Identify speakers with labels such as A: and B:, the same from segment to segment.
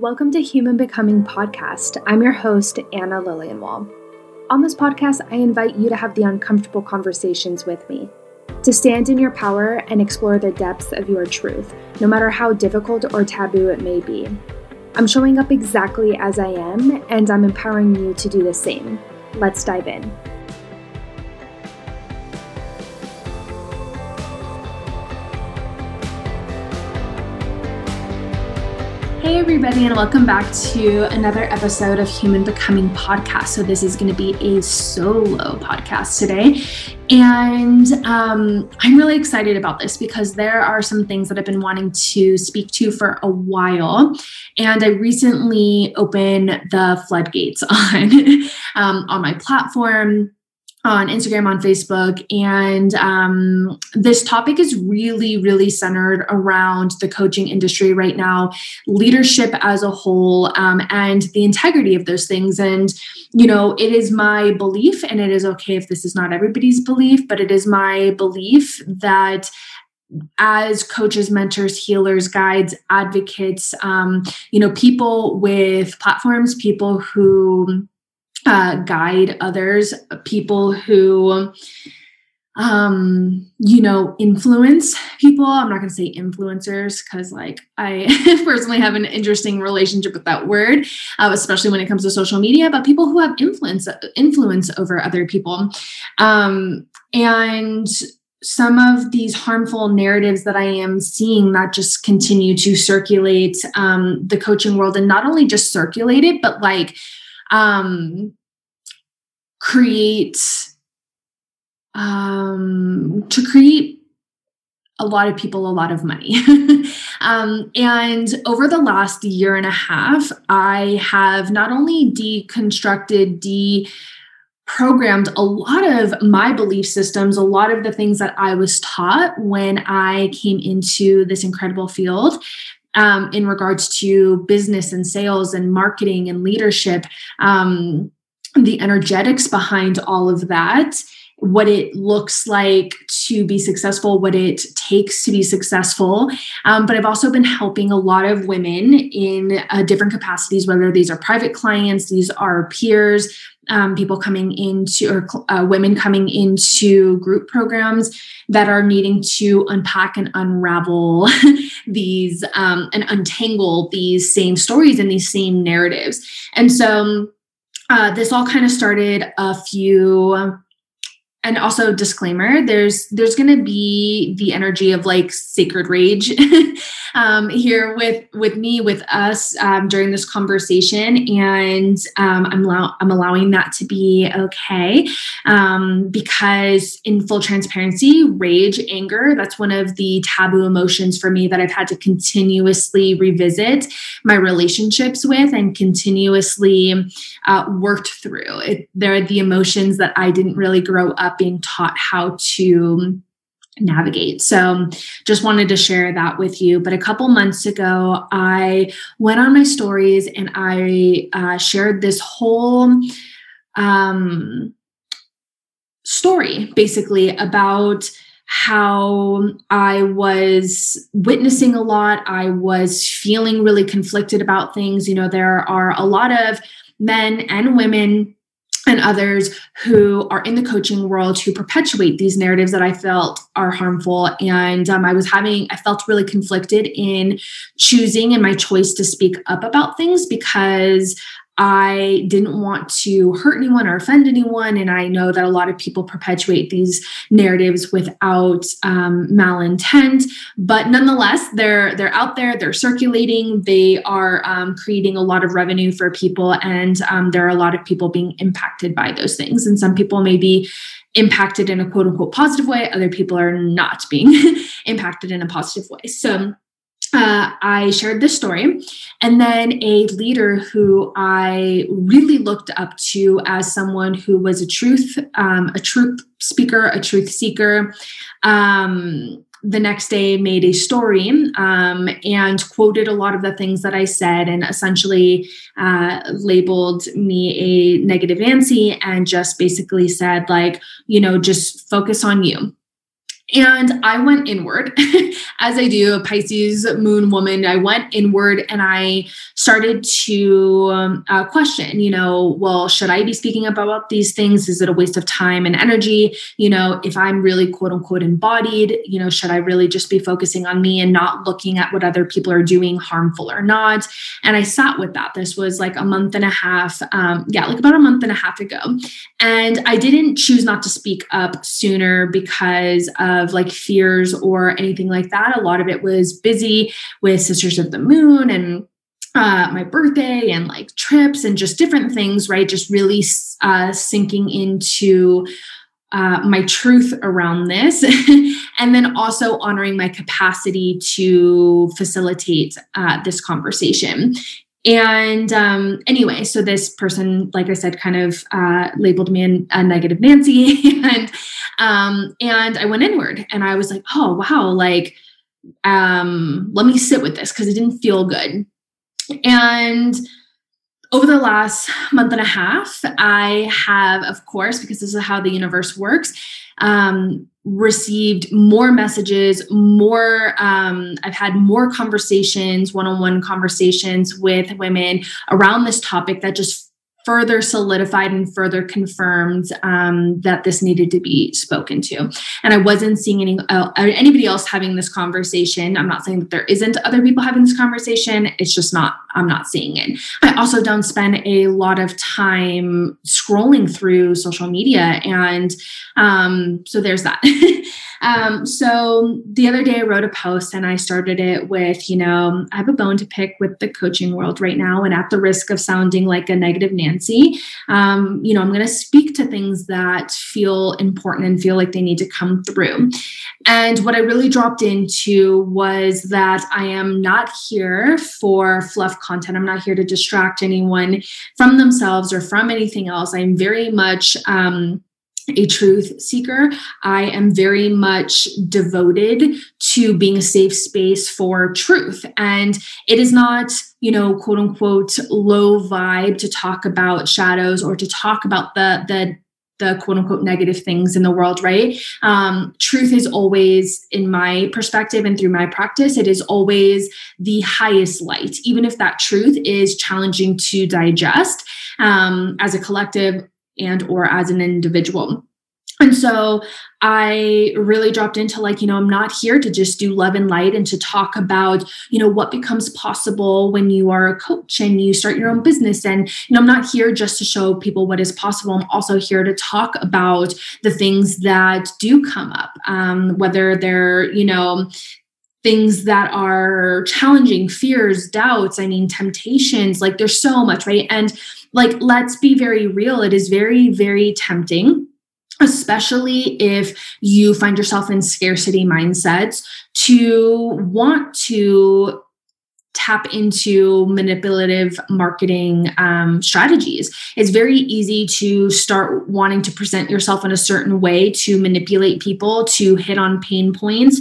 A: Welcome to Human Becoming Podcast. I'm your host, Anna Lilienwall. On this podcast, I invite you to have the uncomfortable conversations with me, to stand in your power and explore the depths of your truth, no matter how difficult or taboo it may be. I'm showing up exactly as I am, and I'm empowering you to do the same. Let's dive in. Hey, everybody, and welcome back to another episode of Human Becoming Podcast. So, this is going to be a solo podcast today. And um, I'm really excited about this because there are some things that I've been wanting to speak to for a while. And I recently opened the floodgates on, um, on my platform on Instagram, on Facebook. And um, this topic is really, really centered around the coaching industry right now, leadership as a whole, um, and the integrity of those things. And, you know, it is my belief, and it is okay if this is not everybody's belief, but it is my belief that as coaches mentors healers guides advocates um, you know people with platforms people who uh, guide others, people who, um, you know, influence people. I'm not going to say influencers because, like, I personally have an interesting relationship with that word, uh, especially when it comes to social media. But people who have influence influence over other people, um, and some of these harmful narratives that I am seeing that just continue to circulate um, the coaching world, and not only just circulate it, but like um, create um, to create a lot of people a lot of money. um, and over the last year and a half, I have not only deconstructed, de programmed a lot of my belief systems, a lot of the things that I was taught when I came into this incredible field, um, in regards to business and sales and marketing and leadership, um, the energetics behind all of that, what it looks like to be successful, what it takes to be successful. Um, but I've also been helping a lot of women in uh, different capacities, whether these are private clients, these are peers, um, people coming into, or uh, women coming into group programs that are needing to unpack and unravel these um, and untangle these same stories and these same narratives. And so, uh, this all kind of started a few and also disclaimer there's there's going to be the energy of like sacred rage um, here with with me with us um, during this conversation. And um, I'm, I'm allowing that to be okay um, because in full transparency rage anger that's one of the taboo emotions for me that i've had to continuously revisit my relationships with and continuously uh, worked through. It, they're the emotions that i didn't really grow up being taught how to navigate. So, just wanted to share that with you. But a couple months ago, I went on my stories and I uh, shared this whole um, story basically about how I was witnessing a lot. I was feeling really conflicted about things. You know, there are a lot of men and women and others who are in the coaching world who perpetuate these narratives that I felt are harmful. And um, I was having, I felt really conflicted in choosing and my choice to speak up about things because I didn't want to hurt anyone or offend anyone. And I know that a lot of people perpetuate these narratives without um, malintent, but nonetheless, they're they're out there, they're circulating, they are um, creating a lot of revenue for people, and um, there are a lot of people being impacted by those things. And some people may be impacted in a quote unquote positive way, other people are not being impacted in a positive way. So uh, I shared this story. And then a leader who I really looked up to as someone who was a truth, um, a truth speaker, a truth seeker, um, the next day made a story um, and quoted a lot of the things that I said and essentially uh, labeled me a negative Nancy and just basically said, like, you know, just focus on you and I went inward as I do, a Pisces moon woman. I went inward and I started to um, uh, question, you know, well, should I be speaking up about these things? Is it a waste of time and energy? You know, if I'm really quote unquote embodied, you know, should I really just be focusing on me and not looking at what other people are doing, harmful or not? And I sat with that. This was like a month and a half, um, yeah, like about a month and a half ago. And I didn't choose not to speak up sooner because of like fears or anything like that. A lot of it was busy with Sisters of the Moon and uh, my birthday and like trips and just different things, right? Just really uh, sinking into uh, my truth around this, and then also honoring my capacity to facilitate uh, this conversation. And um, anyway, so this person, like I said, kind of uh, labeled me a negative Nancy, and um, and I went inward, and I was like, oh wow, like um, let me sit with this because it didn't feel good. And over the last month and a half, I have, of course, because this is how the universe works, um, received more messages, more, um, I've had more conversations, one on one conversations with women around this topic that just further solidified and further confirmed um, that this needed to be spoken to. And I wasn't seeing any uh, anybody else having this conversation. I'm not saying that there isn't other people having this conversation. It's just not. I'm not seeing it. I also don't spend a lot of time scrolling through social media, and um, so there's that. Um, so the other day I wrote a post and I started it with, you know, I have a bone to pick with the coaching world right now. And at the risk of sounding like a negative Nancy, um, you know, I'm going to speak to things that feel important and feel like they need to come through. And what I really dropped into was that I am not here for fluff content. I'm not here to distract anyone from themselves or from anything else. I'm very much, um, a truth seeker. I am very much devoted to being a safe space for truth. And it is not, you know, quote unquote, low vibe to talk about shadows or to talk about the, the, the quote unquote negative things in the world, right? Um, truth is always, in my perspective and through my practice, it is always the highest light, even if that truth is challenging to digest um, as a collective and or as an individual. And so i really dropped into like you know i'm not here to just do love and light and to talk about you know what becomes possible when you are a coach and you start your own business. And you know i'm not here just to show people what is possible. I'm also here to talk about the things that do come up um, whether they're you know things that are challenging fears doubts i mean temptations like there's so much right? And like let's be very real it is very very tempting especially if you find yourself in scarcity mindsets to want to tap into manipulative marketing um, strategies. It's very easy to start wanting to present yourself in a certain way to manipulate people, to hit on pain points,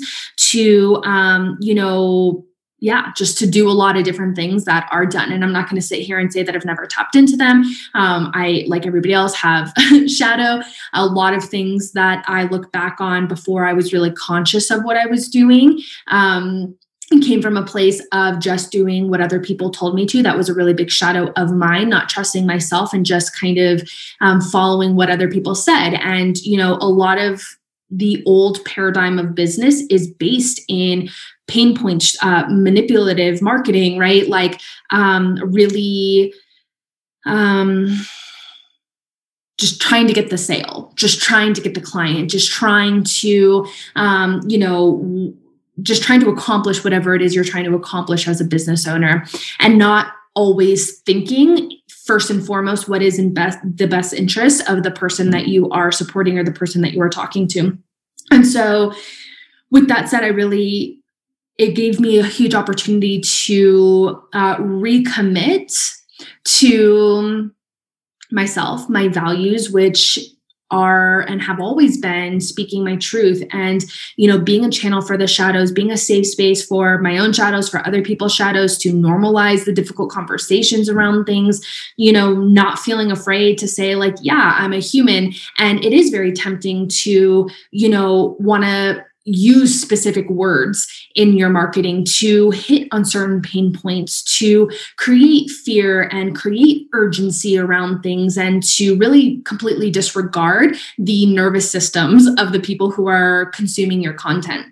A: to, um, you know, yeah, just to do a lot of different things that are done. And I'm not going to sit here and say that I've never tapped into them. Um, I, like everybody else, have shadow, a lot of things that I look back on before I was really conscious of what I was doing. Um, came from a place of just doing what other people told me to. That was a really big shadow of mine, not trusting myself and just kind of um, following what other people said. And, you know, a lot of the old paradigm of business is based in pain points, uh, manipulative marketing, right? Like um, really um, just trying to get the sale, just trying to get the client, just trying to, um, you know, just trying to accomplish whatever it is you're trying to accomplish as a business owner and not always thinking first and foremost what is in best the best interest of the person that you are supporting or the person that you are talking to and so with that said i really it gave me a huge opportunity to uh, recommit to myself, my values, which are and have always been speaking my truth. And you know being a channel for the shadows being a safe space for my own shadows for other people's shadows to normalize the difficult conversations around things you know not feeling afraid to say like yeah i'm a human. And it is very tempting to you know want to use specific words in your marketing to hit on certain pain points, to create fear and create urgency around things, and to really completely disregard the nervous systems of the people who are consuming your content.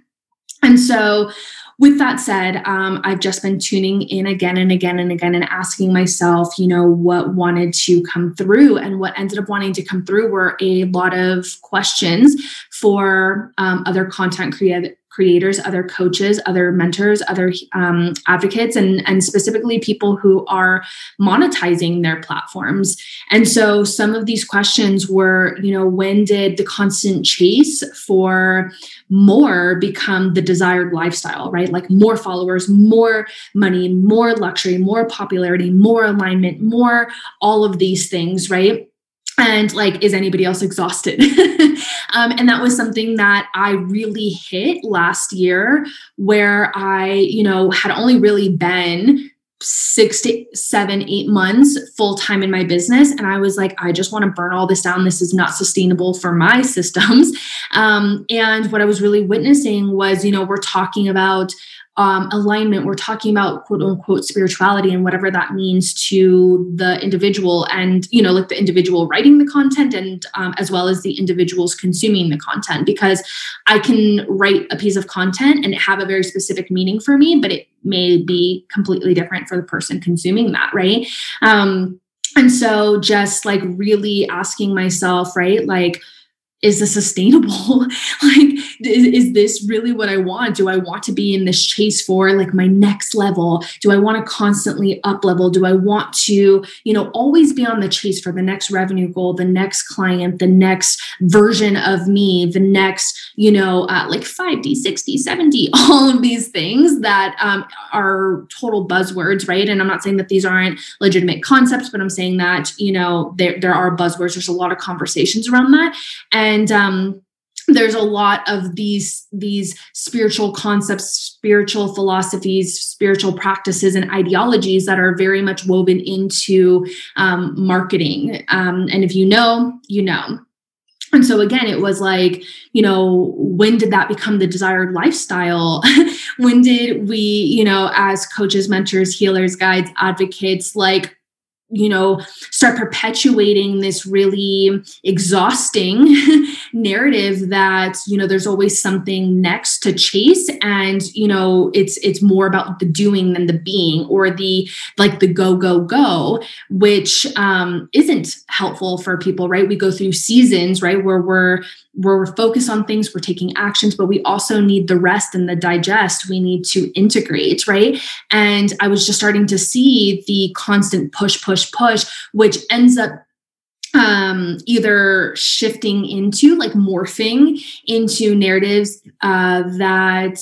A: And so, with that said, um, I've just been tuning in again and again and again and asking myself, you know, what wanted to come through. And what ended up wanting to come through were a lot of questions for um, other content creators creators, other coaches, other mentors, other um, advocates, and, and specifically people who are monetizing their platforms. And so some of these questions were, you know, when did the constant chase for more become the desired lifestyle, right? Like more followers, more money, more luxury, more popularity, more alignment, more all of these things, right? And like is anybody else exhausted? Um, and that was something that i really hit last year where i you know had only really been six to seven eight months full time in my business. And i was like i just want to burn all this down. This is not sustainable for my systems. Um, and what i was really witnessing was you know we're talking about um, alignment, we're talking about quote unquote spirituality and whatever that means to the individual and, you know, like the individual writing the content and um, as well as the individuals consuming the content. Because I can write a piece of content and have a very specific meaning for me, but it may be completely different for the person consuming that, right? Um, and so just like really asking myself, right, like, is this sustainable like is, is, this really what i want? Do i want to be in this chase for like my next level? Do i want to constantly up level? Do i want to you know always be on the chase for the next revenue goal the next client the next version of me the next you know uh, like 5d 60 70 all of these things that um, are total buzzwords right? And i'm not saying that these aren't legitimate concepts but i'm saying that you know there, there are buzzwords. There's a lot of conversations around that. And and um, there's a lot of these these spiritual concepts spiritual philosophies spiritual practices and ideologies that are very much woven into um, marketing. Um, and if you know you know. And so again it was like you know when did that become the desired lifestyle? When did we you know as coaches mentors healers guides advocates like you know start perpetuating this really exhausting narrative that you know there's always something next to chase and you know it's it's more about the doing than the being or the like the go go go which um isn't helpful for people right? We go through seasons right where we're where we're focused on things we're taking actions but we also need the rest and the digest we need to integrate right? And i was just starting to see the constant push push push, push, which ends up um, either shifting into like morphing into narratives uh, that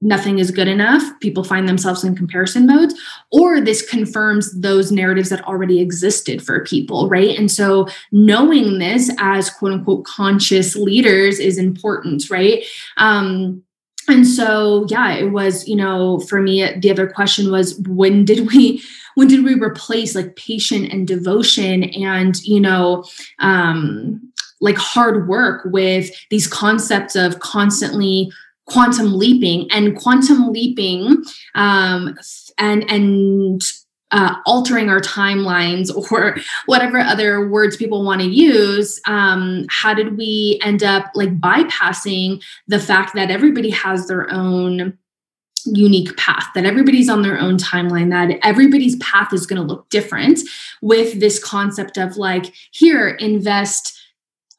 A: nothing is good enough people find themselves in comparison modes or this confirms those narratives that already existed for people right? And so knowing this as quote unquote conscious leaders is important right? Um and so yeah it was you know for me the other question was when did we when did we replace like patient and devotion and you know um like hard work with these concepts of constantly quantum leaping and quantum leaping um and and uh, altering our timelines or whatever other words people want to use um, how did we end up like bypassing the fact that everybody has their own unique path, that everybody's on their own timeline, that everybody's path is going to look different with this concept of like, here, invest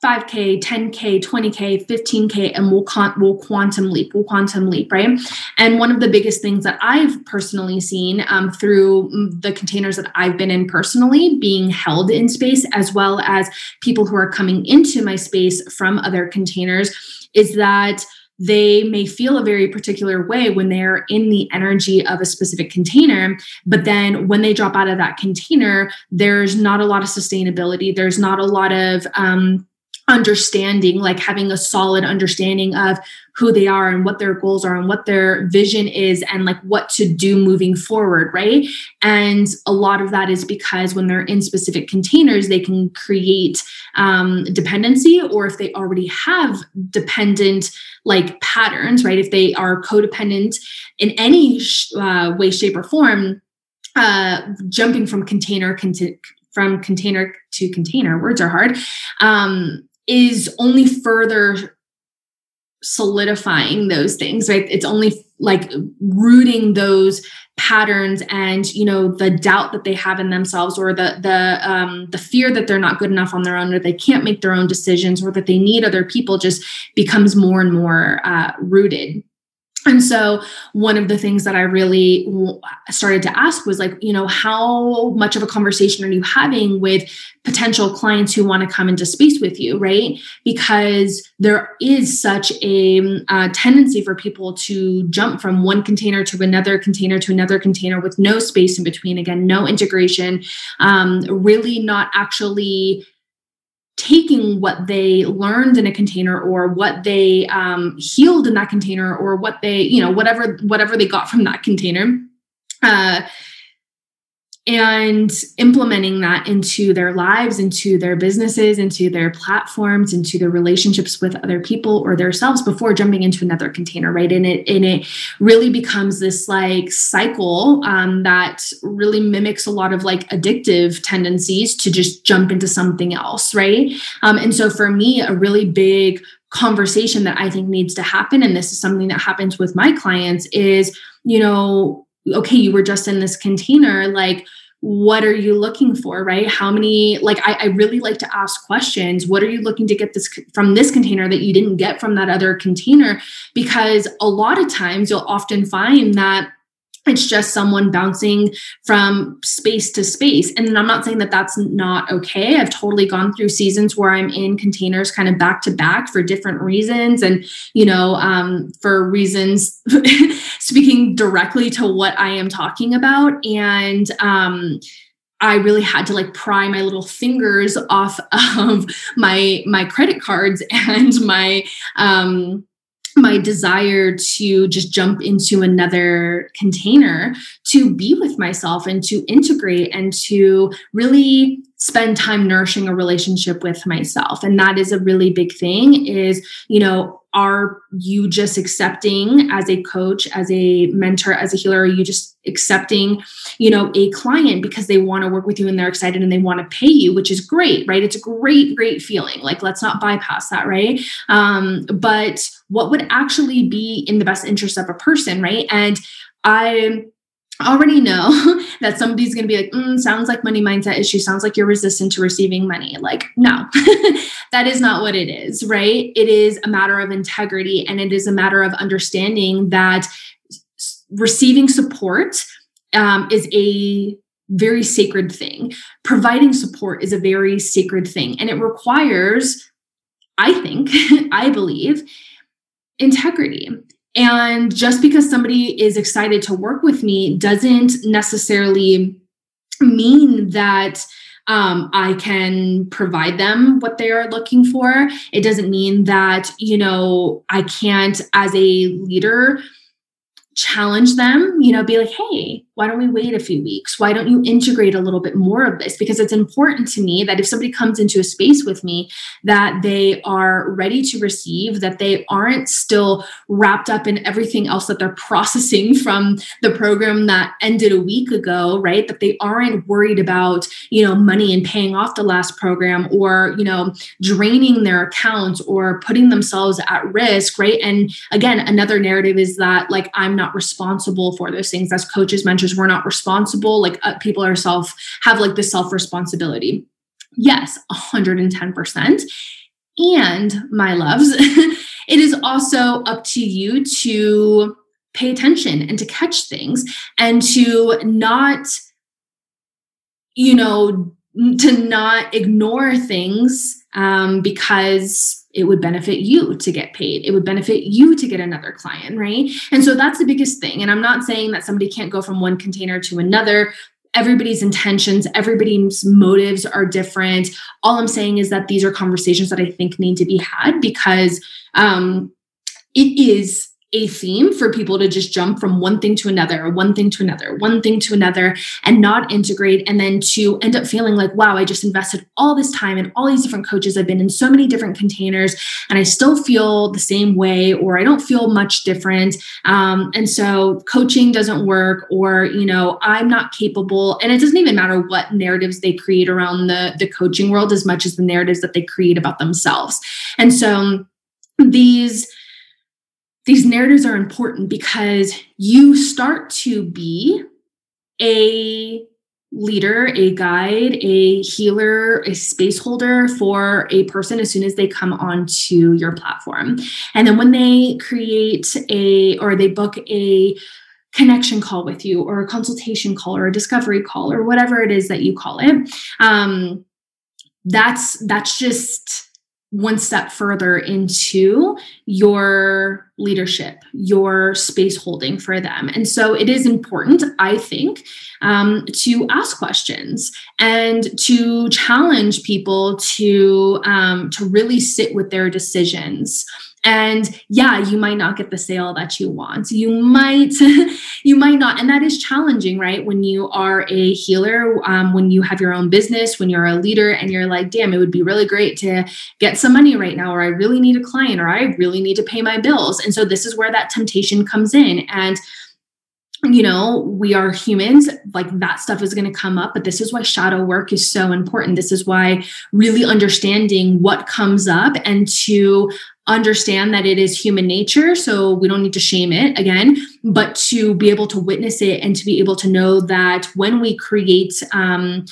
A: 5k 10k 20k 15k and we'll, con- we'll quantum leap we'll quantum leap right? And one of the biggest things that i've personally seen um, through the containers that i've been in personally being held in space as well as people who are coming into my space from other containers is that they may feel a very particular way when they're in the energy of a specific container. But then when they drop out of that container, there's not a lot of sustainability. There's not a lot of, um, understanding, like having a solid understanding of who they are and what their goals are and what their vision is and like what to do moving forward, right? And a lot of that is because when they're in specific containers, they can create um, dependency, or if they already have dependent like patterns, right? If they are codependent in any uh, way, shape, or form, uh, jumping from container from container to container words are hard um, is only further solidifying those things right? It's only like rooting those patterns and you know the doubt that they have in themselves or the the um the fear that they're not good enough on their own or they can't make their own decisions or that they need other people just becomes more and more uh, rooted and so one of the things that i really started to ask was like you know how much of a conversation are you having with potential clients who want to come into space with you right? Because there is such a uh, tendency for people to jump from one container to another container to another container with no space in between again no integration um, really not actually taking what they learned in a container or what they um, healed in that container or what they you know whatever whatever they got from that container. Uh, and implementing that into their lives, into their businesses, into their platforms, into their relationships with other people or themselves before jumping into another container, right? And it and it really becomes this like cycle um, that really mimics a lot of like addictive tendencies to just jump into something else, right? Um, and so for me, a really big conversation that I think needs to happen, and this is something that happens with my clients, is you know okay, you were just in this container, like, what are you looking for right? How many like I, I, really like to ask questions. What are you looking to get this from this container that you didn't get from that other container? Because a lot of times you'll often find that it's just someone bouncing from space to space. And i'm not saying that that's not okay. I've totally gone through seasons where i'm in containers kind of back to back for different reasons. And you know um, for reasons speaking directly to what i am talking about. And um, I really had to like pry my little fingers off of my my credit cards and my um my desire to just jump into another container to be with myself and to integrate and to really spend time nourishing a relationship with myself. And that is a really big thing is you know are you just accepting as a coach as a mentor as a healer? Are you just accepting you know a client because they want to work with you and they're excited and they want to pay you which is great right? It's a great great feeling. Like let's not bypass that right? Um but what would actually be in the best interest of a person right? And i already know that somebody's going to be like, mm, sounds like money mindset issue. Sounds like you're resistant to receiving money. Like, no, that is not what it is, right? It is a matter of integrity and it is a matter of understanding that receiving support um, is a very sacred thing. Providing support is a very sacred thing. And it requires, I think, I believe, integrity and just because somebody is excited to work with me doesn't necessarily mean that um, I can provide them what they are looking for. It doesn't mean that, you know, I can't, as a leader, challenge them, you know, be like, hey, why don't we wait a few weeks? Why don't you integrate a little bit more of this? Because it's important to me that if somebody comes into a space with me, that they are ready to receive, that they aren't still wrapped up in everything else that they're processing from the program that ended a week ago, right? That they aren't worried about, you know, money and paying off the last program or, you know, draining their accounts or putting themselves at risk, right? And again, another narrative is that like I'm not responsible for those things as coaches mentors we're not responsible like uh, people are self have like this self responsibility yes 110% and my loves it is also up to you to pay attention and to catch things and to not you know to not ignore things um, because it would benefit you to get paid. It would benefit you to get another client, right? And so that's the biggest thing. And I'm not saying that somebody can't go from one container to another everybody's intentions, everybody's motives are different. All I'm saying is that these are conversations that I think need to be had because um, it is a theme for people to just jump from one thing to another, one thing to another, one thing to another, and not integrate. And then to end up feeling like, wow, I just invested all this time in all these different coaches. I've been in so many different containers, and I still feel the same way, or I don't feel much different. Um, and so coaching doesn't work, or, you know, I'm not capable. And it doesn't even matter what narratives they create around the, the coaching world as much as the narratives that they create about themselves. And so these these narratives are important because you start to be a leader, a guide, a healer, a space holder for a person as soon as they come onto your platform. And then when they create a or they book a connection call with you or a consultation call or a discovery call or whatever it is that you call it um, that's that's just one step further into your leadership, your space holding for them. And so it is important, I think, um, to ask questions and to challenge people to um, to really sit with their decisions and yeah you might not get the sale that you want you might you might not and that is challenging right when you are a healer um, when you have your own business when you're a leader and you're like damn it would be really great to get some money right now or i really need a client or i really need to pay my bills and so this is where that temptation comes in and you know, we are humans, like that stuff is going to come up. But this is why shadow work is so important. This is why really understanding what comes up and to understand that it is human nature. So we don't need to shame it again, but to be able to witness it and to be able to know that when we create, um,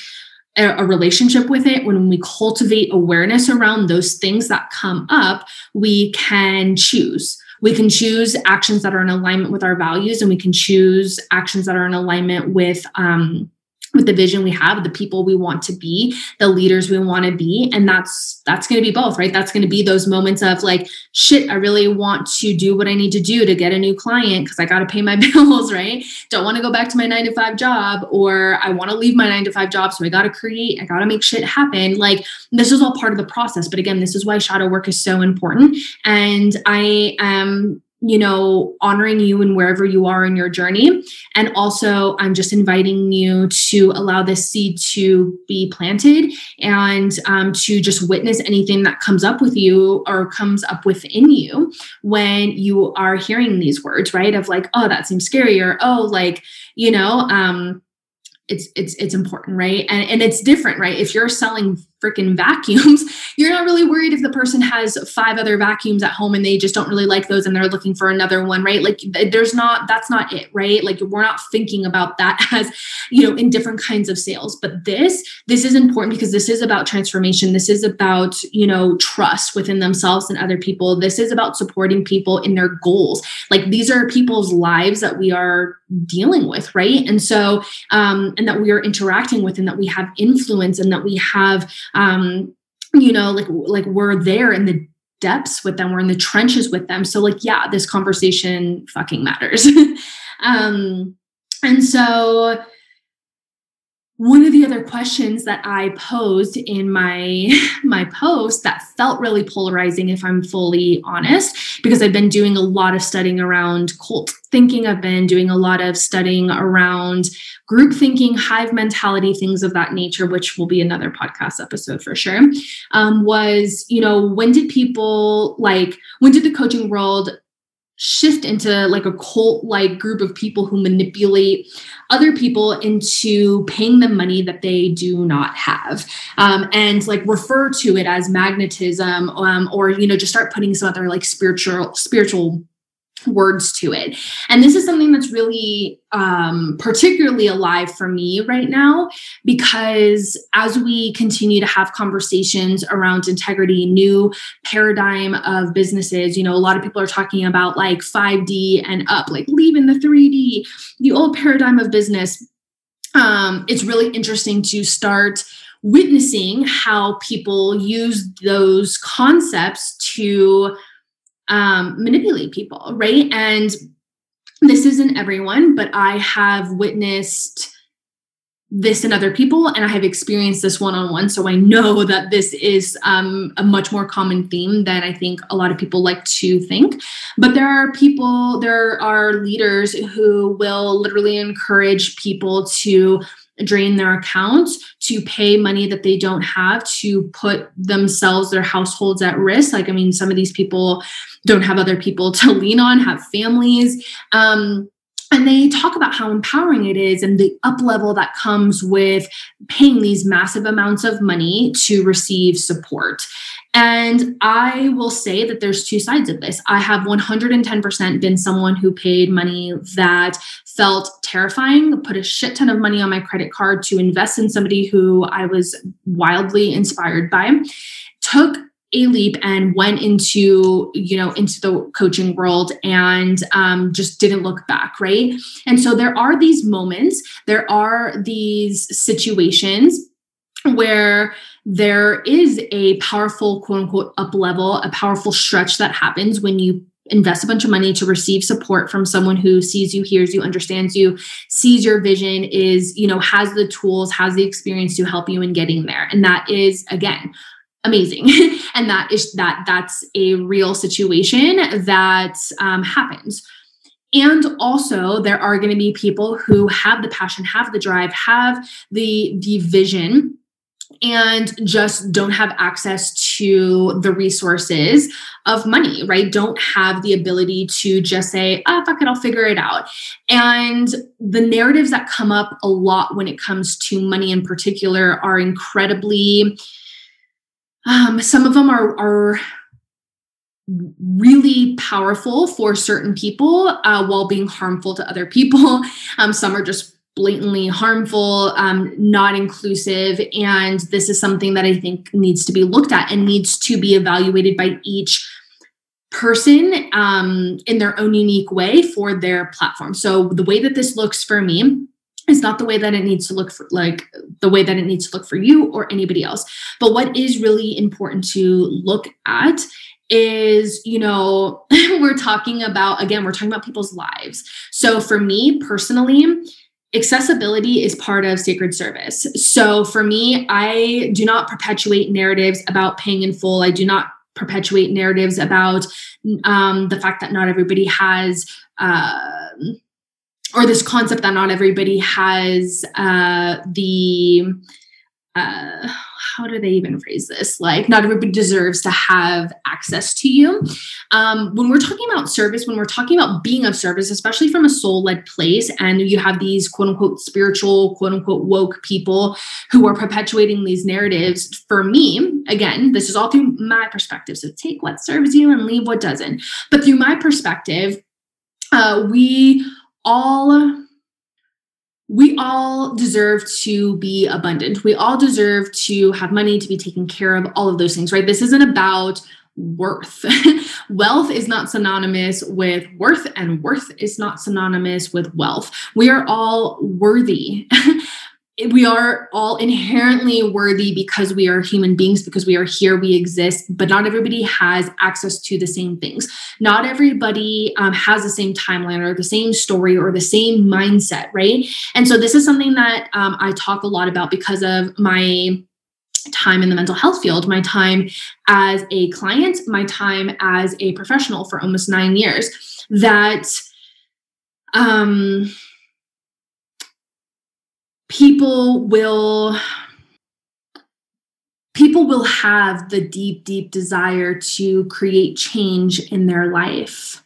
A: a, relationship with it, when we cultivate awareness around those things that come up, we can choose we can choose actions that are in alignment with our values and we can choose actions that are in alignment with um, with the vision we have the people we want to be the leaders we want to be. And that's that's going to be both right? That's going to be those moments of like shit i really want to do what i need to do to get a new client because i got to pay my bills right? Don't want to go back to my 9 to 5 job or i want to leave my 9 to 5 job so i got to create i got to make shit happen. Like this is all part of the process. But again this is why shadow work is so important. And i am you know, honoring you and wherever you are in your journey. And also, I'm just inviting you to allow this seed to be planted and um, to just witness anything that comes up with you or comes up within you when you are hearing these words, right? Of like, oh, that seems scary, or oh, like, you know, um, it's it's it's important right and and it's different right if you're selling freaking vacuums you're not really worried if the person has five other vacuums at home and they just don't really like those and they're looking for another one right? Like there's not that's not it right? Like we're not thinking about that as you know in different kinds of sales. But this this is important because this is about transformation. This is about you know trust within themselves and other people. This is about supporting people in their goals. Like these are people's lives that we are dealing with right? And so um and that we are interacting with and that we have influence and that we have um you know like like we're there in the depths with them we're in the trenches with them. So like yeah this conversation fucking matters. Um and so one of the other questions that i posed in my my post that felt really polarizing if i'm fully honest because i've been doing a lot of studying around cult thinking i've been doing a lot of studying around group thinking hive mentality things of that nature which will be another podcast episode for sure um, was you know when did people like when did the coaching world shift into like a cult like group of people who manipulate other people into paying them money that they do not have. Um, and like refer to it as magnetism um, or you know just start putting some other like spiritual spiritual words to it. And this is something that's really um, particularly alive for me right now because as we continue to have conversations around integrity, new paradigm of businesses, you know, a lot of people are talking about like 5D and up, like leaving the 3D, the old paradigm of business. Um, it's really interesting to start witnessing how people use those concepts to um, manipulate people, right? And this isn't everyone, but I have witnessed this in other people and i have experienced this one-on-one so i know that this is um, a much more common theme than i think a lot of people like to think but there are people there are leaders who will literally encourage people to drain their accounts to pay money that they don't have to put themselves their households at risk. Like i mean some of these people don't have other people to lean on have families. Um, and they talk about how empowering it is and the up level that comes with paying these massive amounts of money to receive support and I will say that there's two sides of this. I have 110% been someone who paid money that felt terrifying, put a shit ton of money on my credit card to invest in somebody who I was wildly inspired by, took a leap and went into you know into the coaching world and um, just didn't look back right? And so there are these moments there are these situations where there is a powerful quote unquote up level a powerful stretch that happens when you invest a bunch of money to receive support from someone who sees you hears you understands you sees your vision is you know has the tools has the experience to help you in getting there. And that is again amazing and that is that that's a real situation that um, happens and also there are going to be people who have the passion have the drive have the the vision and just don't have access to the resources of money, right? Don't have the ability to just say, oh, fuck it, I'll figure it out. And the narratives that come up a lot when it comes to money in particular are incredibly um, some of them are, are really powerful for certain people uh, while being harmful to other people. Um, some are just blatantly harmful, um, not inclusive. And this is something that I think needs to be looked at and needs to be evaluated by each person um, in their own unique way for their platform. So the way that this looks for me is not the way that it needs to look for like the way that it needs to look for you or anybody else. But what is really important to look at is you know we're talking about again we're talking about people's lives. So for me personally accessibility is part of sacred service. So for me i do not perpetuate narratives about paying in full. I do not perpetuate narratives about um, the fact that not everybody has uh, or this concept that not everybody has uh, the uh, how do they even phrase this? Like, not everybody deserves to have access to you. Um, when we're talking about service, when we're talking about being of service, especially from a soul led place, and you have these quote unquote spiritual, quote unquote woke people who are perpetuating these narratives, for me, again, this is all through my perspective. So take what serves you and leave what doesn't. But through my perspective, uh, we all we all deserve to be abundant. We all deserve to have money, to be taken care of, all of those things, right? This isn't about worth. wealth is not synonymous with worth, and worth is not synonymous with wealth. We are all worthy. we are all inherently worthy because we are human beings, because we are here, we exist, but not everybody has access to the same things. Not everybody um, has the same timeline or the same story or the same mindset, right? And so, this is something that um, I talk a lot about because of my time in the mental health field, my time as a client, my time as a professional for almost nine years. That, um, people will people will have the deep deep desire to create change in their life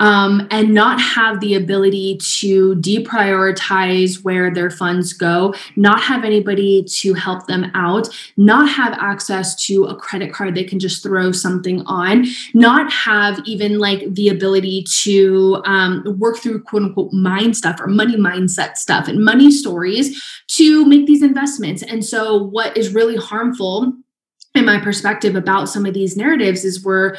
A: um, and not have the ability to deprioritize where their funds go, not have anybody to help them out, not have access to a credit card they can just throw something on, not have even like the ability to um, work through quote unquote mind stuff or money mindset stuff and money stories to make these investments. And so, what is really harmful in my perspective about some of these narratives is we're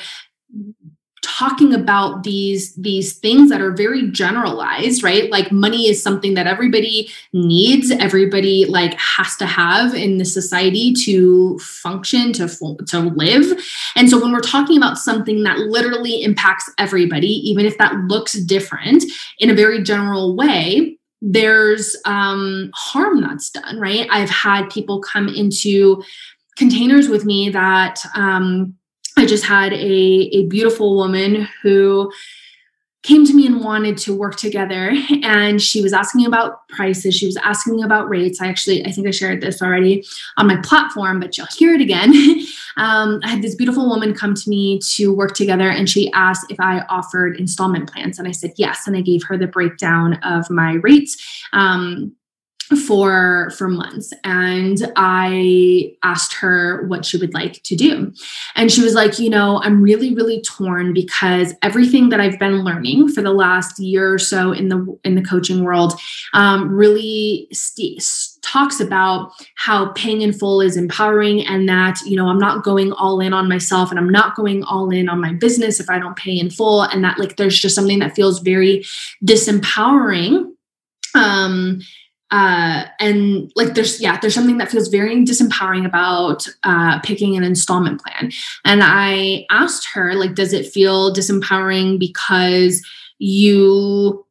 A: talking about these these things that are very generalized right? Like money is something that everybody needs. Everybody like has to have in the society to function to to live. And so when we're talking about something that literally impacts everybody even if that looks different in a very general way there's um, harm that's done, right? I've had people come into containers with me that um, I just had a, a beautiful woman who came to me and wanted to work together. And she was asking about prices. She was asking about rates. I actually i think i shared this already on my platform but you'll hear it again. Um, i had this beautiful woman come to me to work together and she asked if i offered installment plans. And i said yes. And i gave her the breakdown of my rates. Um, for for months. And i asked her what she would like to do. And she was like you know i'm really really torn because everything that i've been learning for the last year or so in the in the coaching world um, really st- talks about how paying in full is empowering and that you know i'm not going all in on myself and i'm not going all in on my business if i don't pay in full. And that like there's just something that feels very disempowering um uh, and like there's yeah there's something that feels very disempowering about uh, picking an installment plan. And i asked her like does it feel disempowering because you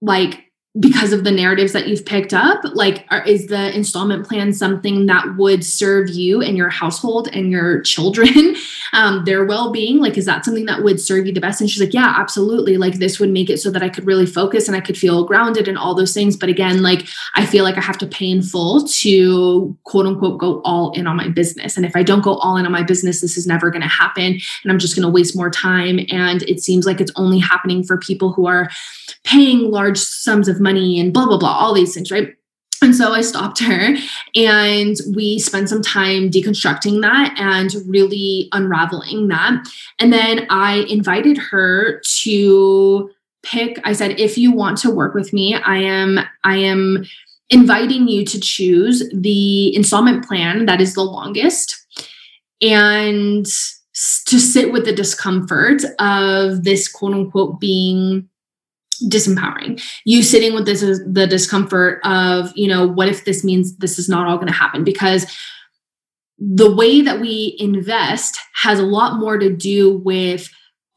A: like because of the narratives that you've picked up like are, is the installment plan something that would serve you and your household and your children um, their well-being? Like is that something that would serve you the best? And she's like yeah absolutely. Like this would make it so that i could really focus and i could feel grounded and all those things. But again like i feel like i have to pay in full to quote unquote go all in on my business. And if i don't go all in on my business this is never going to happen and i'm just going to waste more time. And it seems like it's only happening for people who are paying large sums of money and blah, blah, blah, all these things, right? And so I stopped her and we spent some time deconstructing that and really unraveling that. And then I invited her to pick I said if you want to work with me, I am I am inviting you to choose the installment plan that is the longest and to sit with the discomfort of this quote unquote being disempowering you sitting with this is the discomfort of you know what if this means this is not all going to happen because the way that we invest has a lot more to do with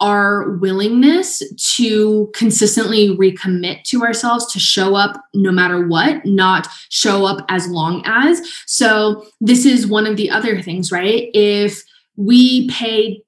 A: our willingness to consistently recommit to ourselves to show up no matter what, not show up as long as. So, this is one of the other things, right? If we pay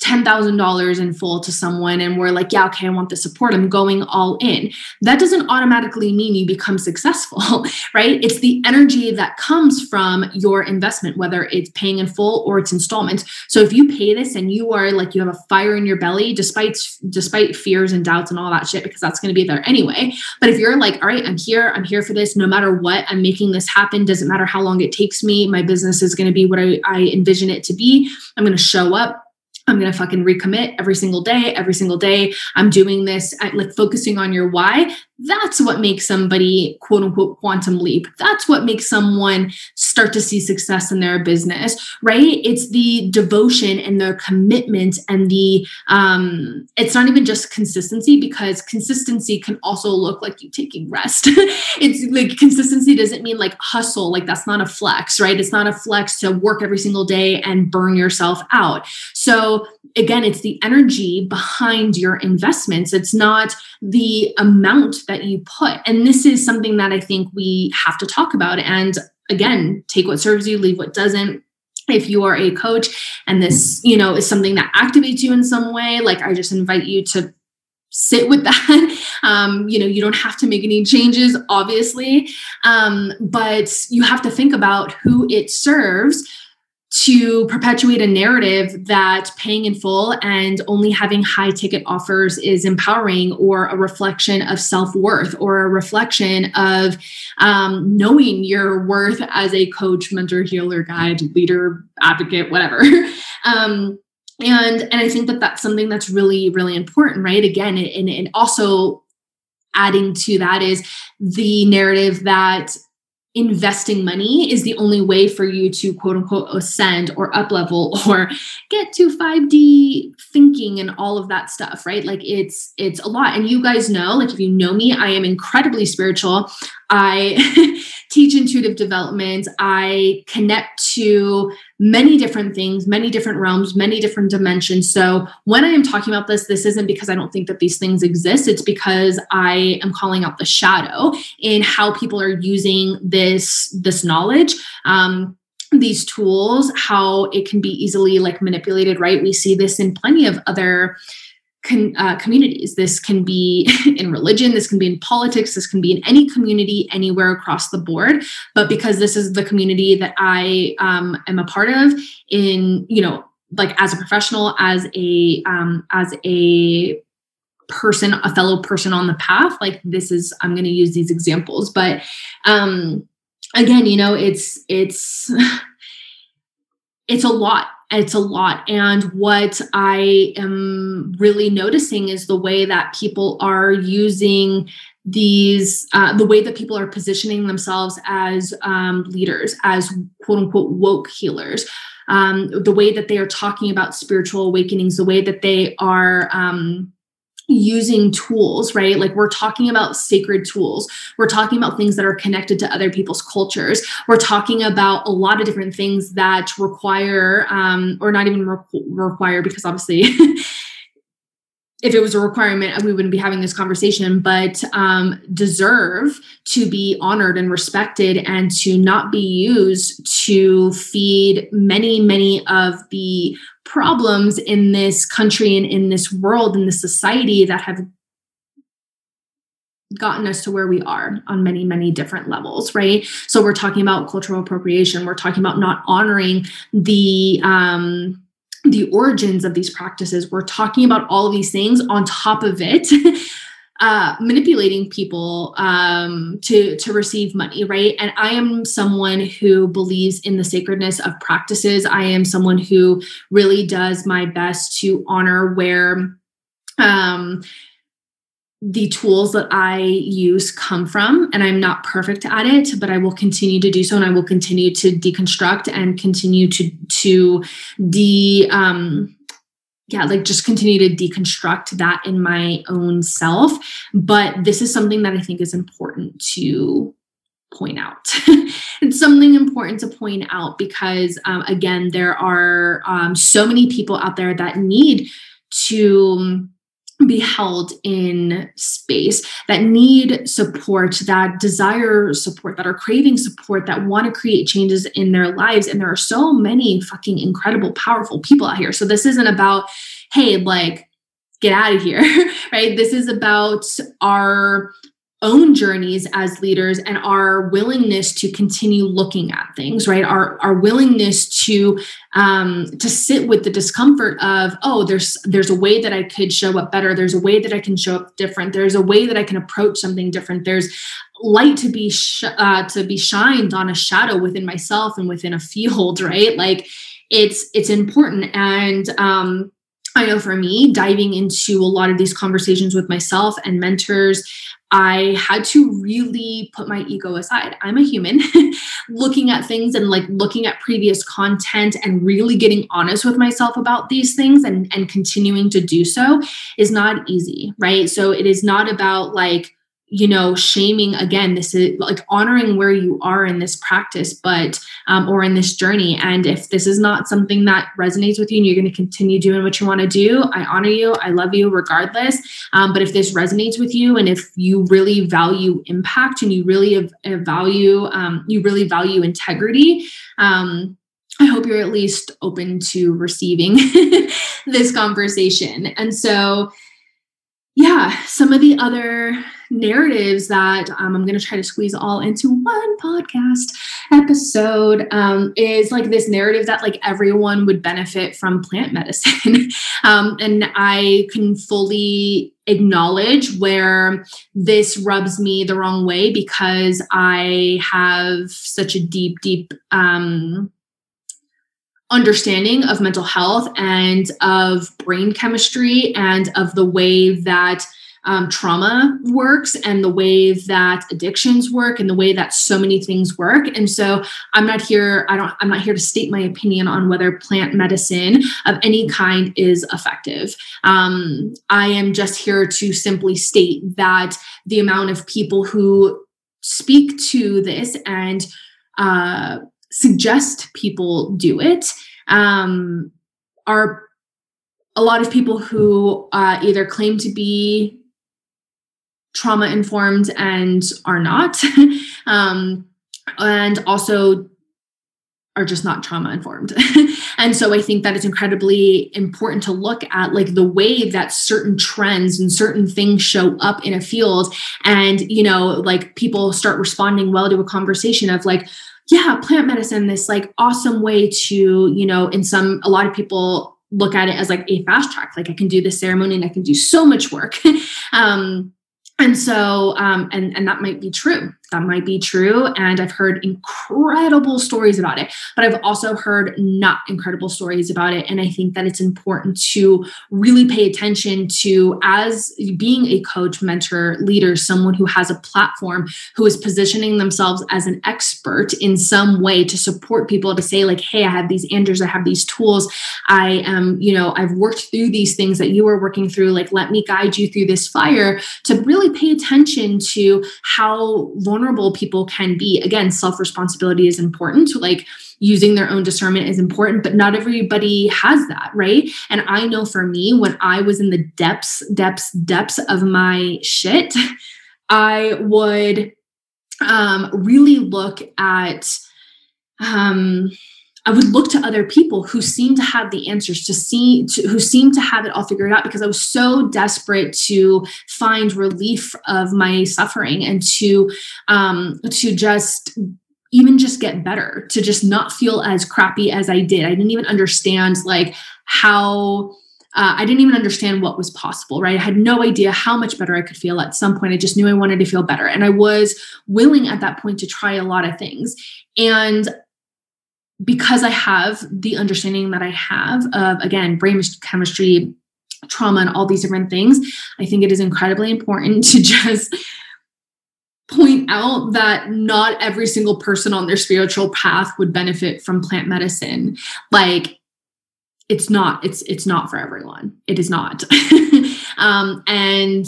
A: $10,000 in full to someone and we're like, yeah, okay, I want the support. I'm going all in. That doesn't automatically mean you become successful, right? It's the energy that comes from your investment, whether it's paying in full or it's installments. So if you pay this and you are like, you have a fire in your belly, despite, despite fears and doubts and all that shit, because that's going to be there anyway. But if you're like, all right, I'm here, I'm here for this, no matter what, I'm making this happen. Doesn't matter how long it takes me. My business is going to be what I, I envision it to be. I'm going to show up I'm going to fucking recommit every single day, every single day. I'm doing this, like focusing on your why. That's what makes somebody quote unquote quantum leap. That's what makes someone start to see success in their business, right? It's the devotion and the commitment and the, um, it's not even just consistency because consistency can also look like you taking rest. it's like consistency doesn't mean like hustle, like that's not a flex, right? It's not a flex to work every single day and burn yourself out. So again, it's the energy behind your investments. It's not the amount that you put. And this is something that I think we have to talk about. And again, take what serves you, leave what doesn't if you are a coach and this you know is something that activates you in some way like i just invite you to sit with that um, you know you don't have to make any changes obviously um, but you have to think about who it serves to perpetuate a narrative that paying in full and only having high ticket offers is empowering or a reflection of self worth or a reflection of um, knowing your worth as a coach, mentor, healer, guide, leader, advocate, whatever. um, and and I think that that's something that's really really important, right? Again, and, and also adding to that is the narrative that investing money is the only way for you to quote unquote ascend or up level or get to 5d thinking and all of that stuff right? Like it's it's a lot. And you guys know like if you know me i am incredibly spiritual I teach intuitive development. I connect to many different things, many different realms, many different dimensions. So when I am talking about this, this isn't because I don't think that these things exist. It's because I am calling out the shadow in how people are using this this knowledge. Um, these tools how it can be easily like manipulated right we see this in plenty of other con, uh, communities. This can be in religion, this can be in politics, this can be in any community anywhere across the board. But because this is the community that I um, am a part of, in you know, like as a professional, as a um, as a person, a fellow person on the path, like this is I'm going to use these examples, but um, again, you know, it's it's it's a lot it's a lot. And what I am really noticing is the way that people are using these, uh, the way that people are positioning themselves as um, leaders, as quote unquote woke healers. Um, the way that they are talking about spiritual awakenings, the way that they are um, using tools, right? Like we're talking about sacred tools. We're talking about things that are connected to other people's cultures. We're talking about a lot of different things that require, um, or not even re- require, because obviously, if it was a requirement, we wouldn't be having this conversation, but um, deserve to be honored and respected and to not be used to feed many, many of the problems in this country and in this world in this society that have gotten us to where we are on many many different levels right? So we're talking about cultural appropriation. We're talking about not honoring the um the origins of these practices. We're talking about all of these things on top of it uh, manipulating people um, to to receive money, right? And I am someone who believes in the sacredness of practices. I am someone who really does my best to honor where um, the tools that I use come from. And I'm not perfect at it, but I will continue to do so, and I will continue to deconstruct and continue to to de um, yeah, like just continue to deconstruct that in my own self. But this is something that I think is important to point out. it's something important to point out because, um, again, there are um, so many people out there that need to be held in space that need support that desire support that are craving support that want to create changes in their lives. And there are so many fucking incredible powerful people out here. So this isn't about hey like get out of here right? This is about our own journeys as leaders and our willingness to continue looking at things right? Our our willingness to um to sit with the discomfort of oh there's there's a way that i could show up better. There's a way that i can show up different. There's a way that i can approach something different. There's light to be sh- uh, to be shined on a shadow within myself and within a field right? Like it's it's important. And um I know for me, diving into a lot of these conversations with myself and mentors, I had to really put my ego aside. I'm a human looking at things and like looking at previous content and really getting honest with myself about these things and, and continuing to do so is not easy, right? So it is not about like, you know shaming again this is like honoring where you are in this practice but um, or in this journey and if this is not something that resonates with you and you're going to continue doing what you want to do i honor you i love you regardless um, but if this resonates with you and if you really value impact and you really value um, you really value integrity um, I hope you're at least open to receiving this conversation. And so, yeah, some of the other narratives that um, I'm going to try to squeeze all into one podcast episode um, is like this narrative that like everyone would benefit from plant medicine. um, and I can fully acknowledge where this rubs me the wrong way because I have such a deep, deep, um, understanding of mental health and of brain chemistry and of the way that um, trauma works and the way that addictions work and the way that so many things work. And so i'm not here i don't i'm not here to state my opinion on whether plant medicine of any kind is effective. Um, i am just here to simply state that the amount of people who speak to this and uh, suggest people do it um, are a lot of people who uh, either claim to be trauma informed and are not, um, and also are just not trauma informed. and so I think that it's incredibly important to look at like the way that certain trends and certain things show up in a field and you know like people start responding well to a conversation of like yeah, plant medicine this like awesome way to, you know, in some a lot of people look at it as like a fast track like I can do this ceremony and I can do so much work. um and so um, and and that might be true that might be true and i've heard incredible stories about it but i've also heard not incredible stories about it and i think that it's important to really pay attention to as being a coach mentor leader someone who has a platform who is positioning themselves as an expert in some way to support people to say like hey i have these answers i have these tools. I am you know i've worked through these things that you are working through. Like let me guide you through this fire to really pay attention to how vulnerable people can be. Again, self responsibility is important. Like using their own discernment is important, but not everybody has that, right? And I know for me, when I was in the depths, depths, depths of my shit, I would um, really look at um, I would look to other people who seemed to have the answers to see to, who seemed to have it all figured out because I was so desperate to find relief of my suffering and to um, to just even just get better to just not feel as crappy as I did. I didn't even understand like how uh, I didn't even understand what was possible, right? I had no idea how much better I could feel at some point. I just knew I wanted to feel better. And I was willing at that point to try a lot of things. And because I have the understanding that I have of, again, brain chemistry, trauma, and all these different things, I think it is incredibly important to just point out that not every single person on their spiritual path would benefit from plant medicine. Like, it's not it's it's not for everyone. It is not. Um and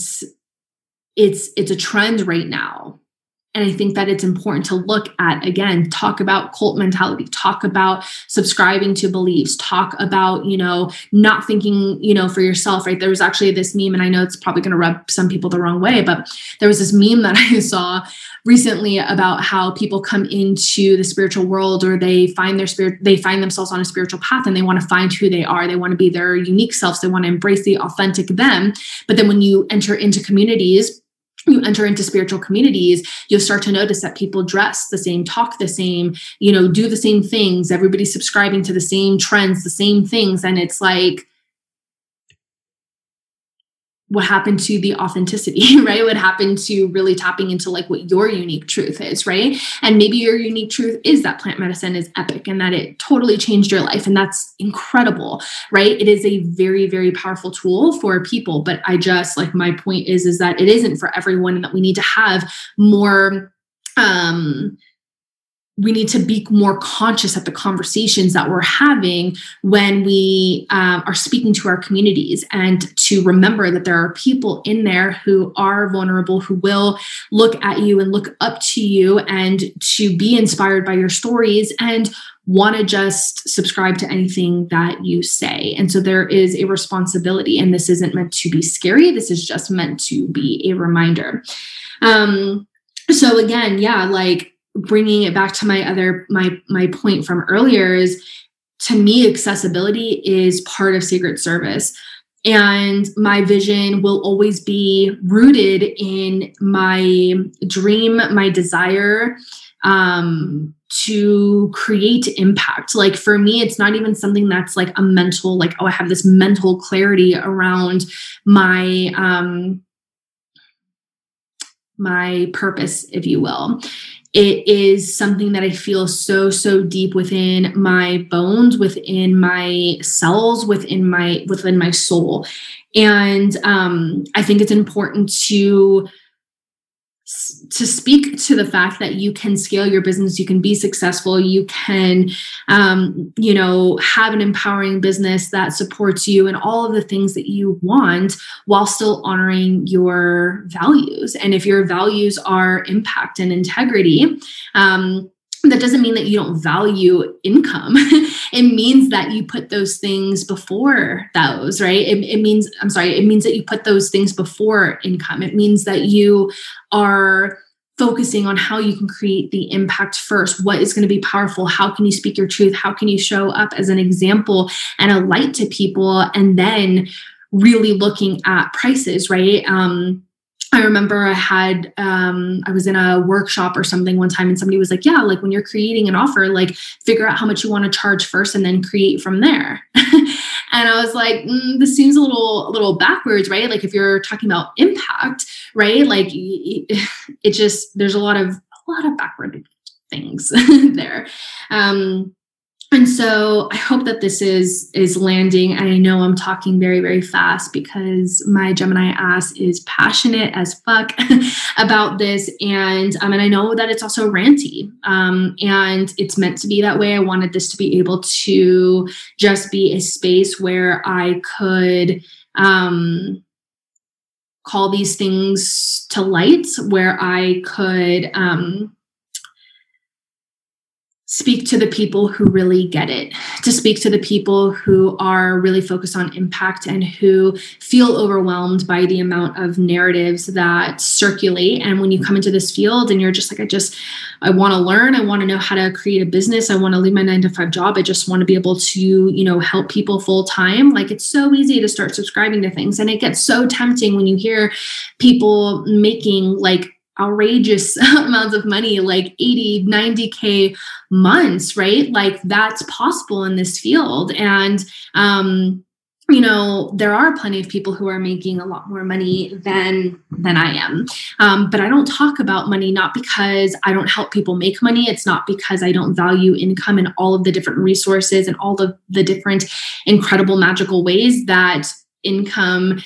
A: it's it's a trend right now and I think that it's important to look at again, talk about cult mentality, talk about subscribing to beliefs, talk about, you know, not thinking, you know, for yourself, right? There was actually this meme, and I know it's probably going to rub some people the wrong way, but there was this meme that I saw recently about how people come into the spiritual world or they find their spirit, they find themselves on a spiritual path and they want to find who they are. They want to be their unique selves. They want to embrace the authentic them. But then when you enter into communities, you enter into spiritual communities you'll start to notice that people dress the same talk the same you know do the same things. Everybody's subscribing to the same trends the same things. And it's like what happened to the authenticity, right? What happened to really tapping into like what your unique truth is, right? And maybe your unique truth is that plant medicine is epic and that it totally changed your life. And that's incredible, right? It is a very, very powerful tool for people. But I just like my point is, is that it isn't for everyone and that we need to have more um we need to be more conscious of the conversations that we're having when we um, are speaking to our communities and to remember that there are people in there who are vulnerable who will look at you and look up to you and to be inspired by your stories and want to just subscribe to anything that you say. And so there is a responsibility and this isn't meant to be scary. This is just meant to be a reminder. Um so again yeah like bringing it back to my other my my point from earlier is to me accessibility is part of sacred service. And my vision will always be rooted in my dream my desire um to create impact. Like for me it's not even something that's like a mental like oh i have this mental clarity around my um my purpose if you will it is something that I feel so, so deep within my bones, within my cells, within my within my soul. And um, I think it's important to to speak to the fact that you can scale your business you can be successful you can um, you know have an empowering business that supports you and all of the things that you want while still honoring your values. And if your values are impact and integrity um, that doesn't mean that you don't value income. it means that you put those things before those, right? It, it, means, I'm sorry, it means that you put those things before income. It means that you are focusing on how you can create the impact first. What is going to be powerful? How can you speak your truth? How can you show up as an example and a light to people? And then really looking at prices, right? Um, I remember I had um, I was in a workshop or something one time, and somebody was like, "Yeah, like when you're creating an offer, like figure out how much you want to charge first, and then create from there." and I was like, mm, "This seems a little a little backwards, right? Like if you're talking about impact, right? Like it just there's a lot of a lot of backward things there." Um, and so i hope that this is is landing. I know i'm talking very very fast because my gemini ass is passionate as fuck about this. And um, and i know that it's also ranty. Um, and it's meant to be that way. I wanted this to be able to just be a space where i could um, call these things to light where i could um, speak to the people who really get it, to speak to the people who are really focused on impact and who feel overwhelmed by the amount of narratives that circulate. And when you come into this field and you're just like, I just, I want to learn, I want to know how to create a business, I want to leave my nine to five job, I just want to be able to, you know, help people full time. Like it's so easy to start subscribing to things. And it gets so tempting when you hear people making like outrageous amounts of money like 80 90k months right? Like that's possible in this field. And um you know there are plenty of people who are making a lot more money than than i am. Um, but i don't talk about money not because i don't help people make money. It's not because i don't value income and all of the different resources and all of the different incredible magical ways that income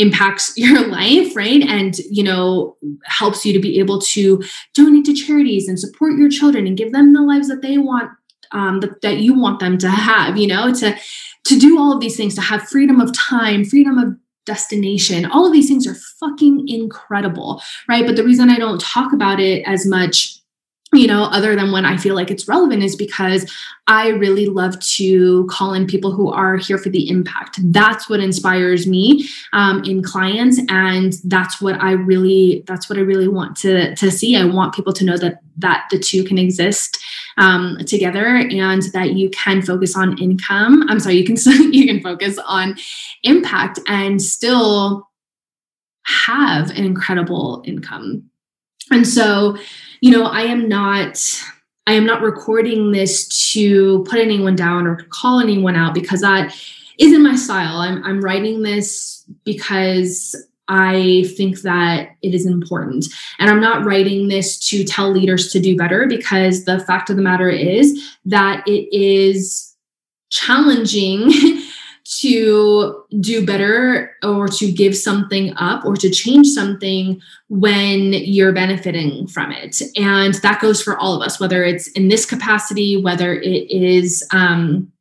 A: impacts your life right? And you know helps you to be able to donate to charities and support your children and give them the lives that they want um, that, that you want them to have you know to to do all of these things to have freedom of time freedom of destination. All of these things are fucking incredible right? But the reason i don't talk about it as much you know, other than when I feel like it's relevant, is because I really love to call in people who are here for the impact. That's what inspires me um, in clients, and that's what I really that's what I really want to to see. I want people to know that that the two can exist um, together, and that you can focus on income. I'm sorry, you can you can focus on impact and still have an incredible income. And so you know, I am not I am not recording this to put anyone down or call anyone out because that isn't my style. I'm I'm writing this because I think that it is important. And I'm not writing this to tell leaders to do better because the fact of the matter is that it is challenging to do better or to give something up or to change something when you're benefiting from it. And that goes for all of us, whether it's in this capacity, whether it is, um,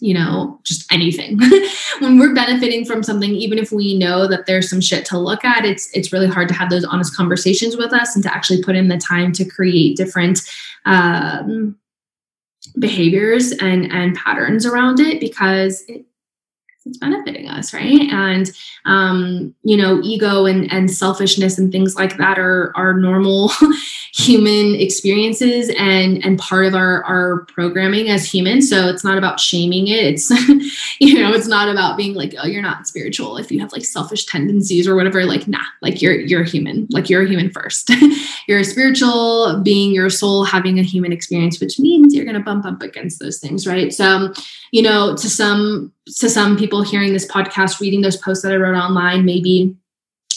A: you know, just anything. when we're benefiting from something, even if we know that there's some shit to look at, it's it's really hard to have those honest conversations with us and to actually put in the time to create different um, behaviors and and patterns around it because it it's benefiting us right? And um, you know ego and and selfishness and things like that are are normal human experiences and and part of our our programming as humans. So it's not about shaming it. It's you know it's not about being like oh you're not spiritual if you have like selfish tendencies or whatever. Like nah like you're you're human. Like you're a human first. You're a spiritual being your soul having a human experience which means you're going to bump up against those things right? So you know to some to some people hearing this podcast reading those posts that i wrote online maybe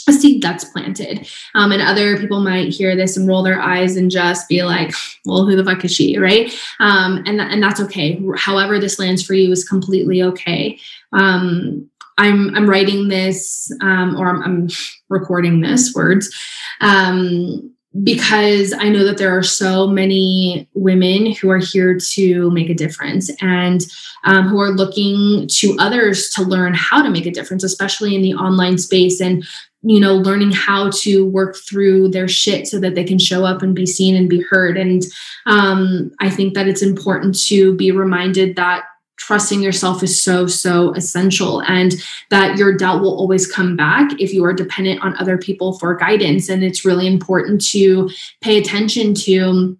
A: a seed that's planted. Um, and other people might hear this and roll their eyes and just be like, well, who the fuck is she? Right. Um, and, and that's okay. However, this lands for you is completely okay. Um, I'm, I'm writing this um, or I'm, I'm, recording this words um, because I know that there are so many women who are here to make a difference and um, who are looking to others to learn how to make a difference, especially in the online space and you know learning how to work through their shit so that they can show up and be seen and be heard. And um, I think that it's important to be reminded that trusting yourself is so so essential and that your doubt will always come back if you are dependent on other people for guidance. And it's really important to pay attention to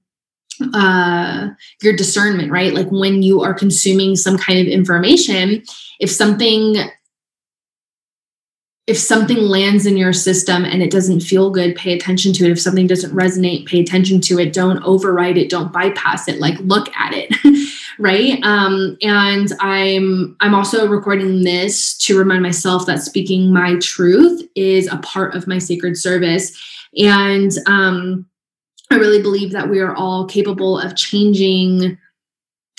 A: uh your discernment right? Like when you are consuming some kind of information if something if something lands in your system and it doesn't feel good pay attention to it. If something doesn't resonate pay attention to it. Don't override it. Don't bypass it. Like look at it right? Um and i'm i'm also recording this to remind myself that speaking my truth is a part of my sacred service. And um i really believe that we are all capable of changing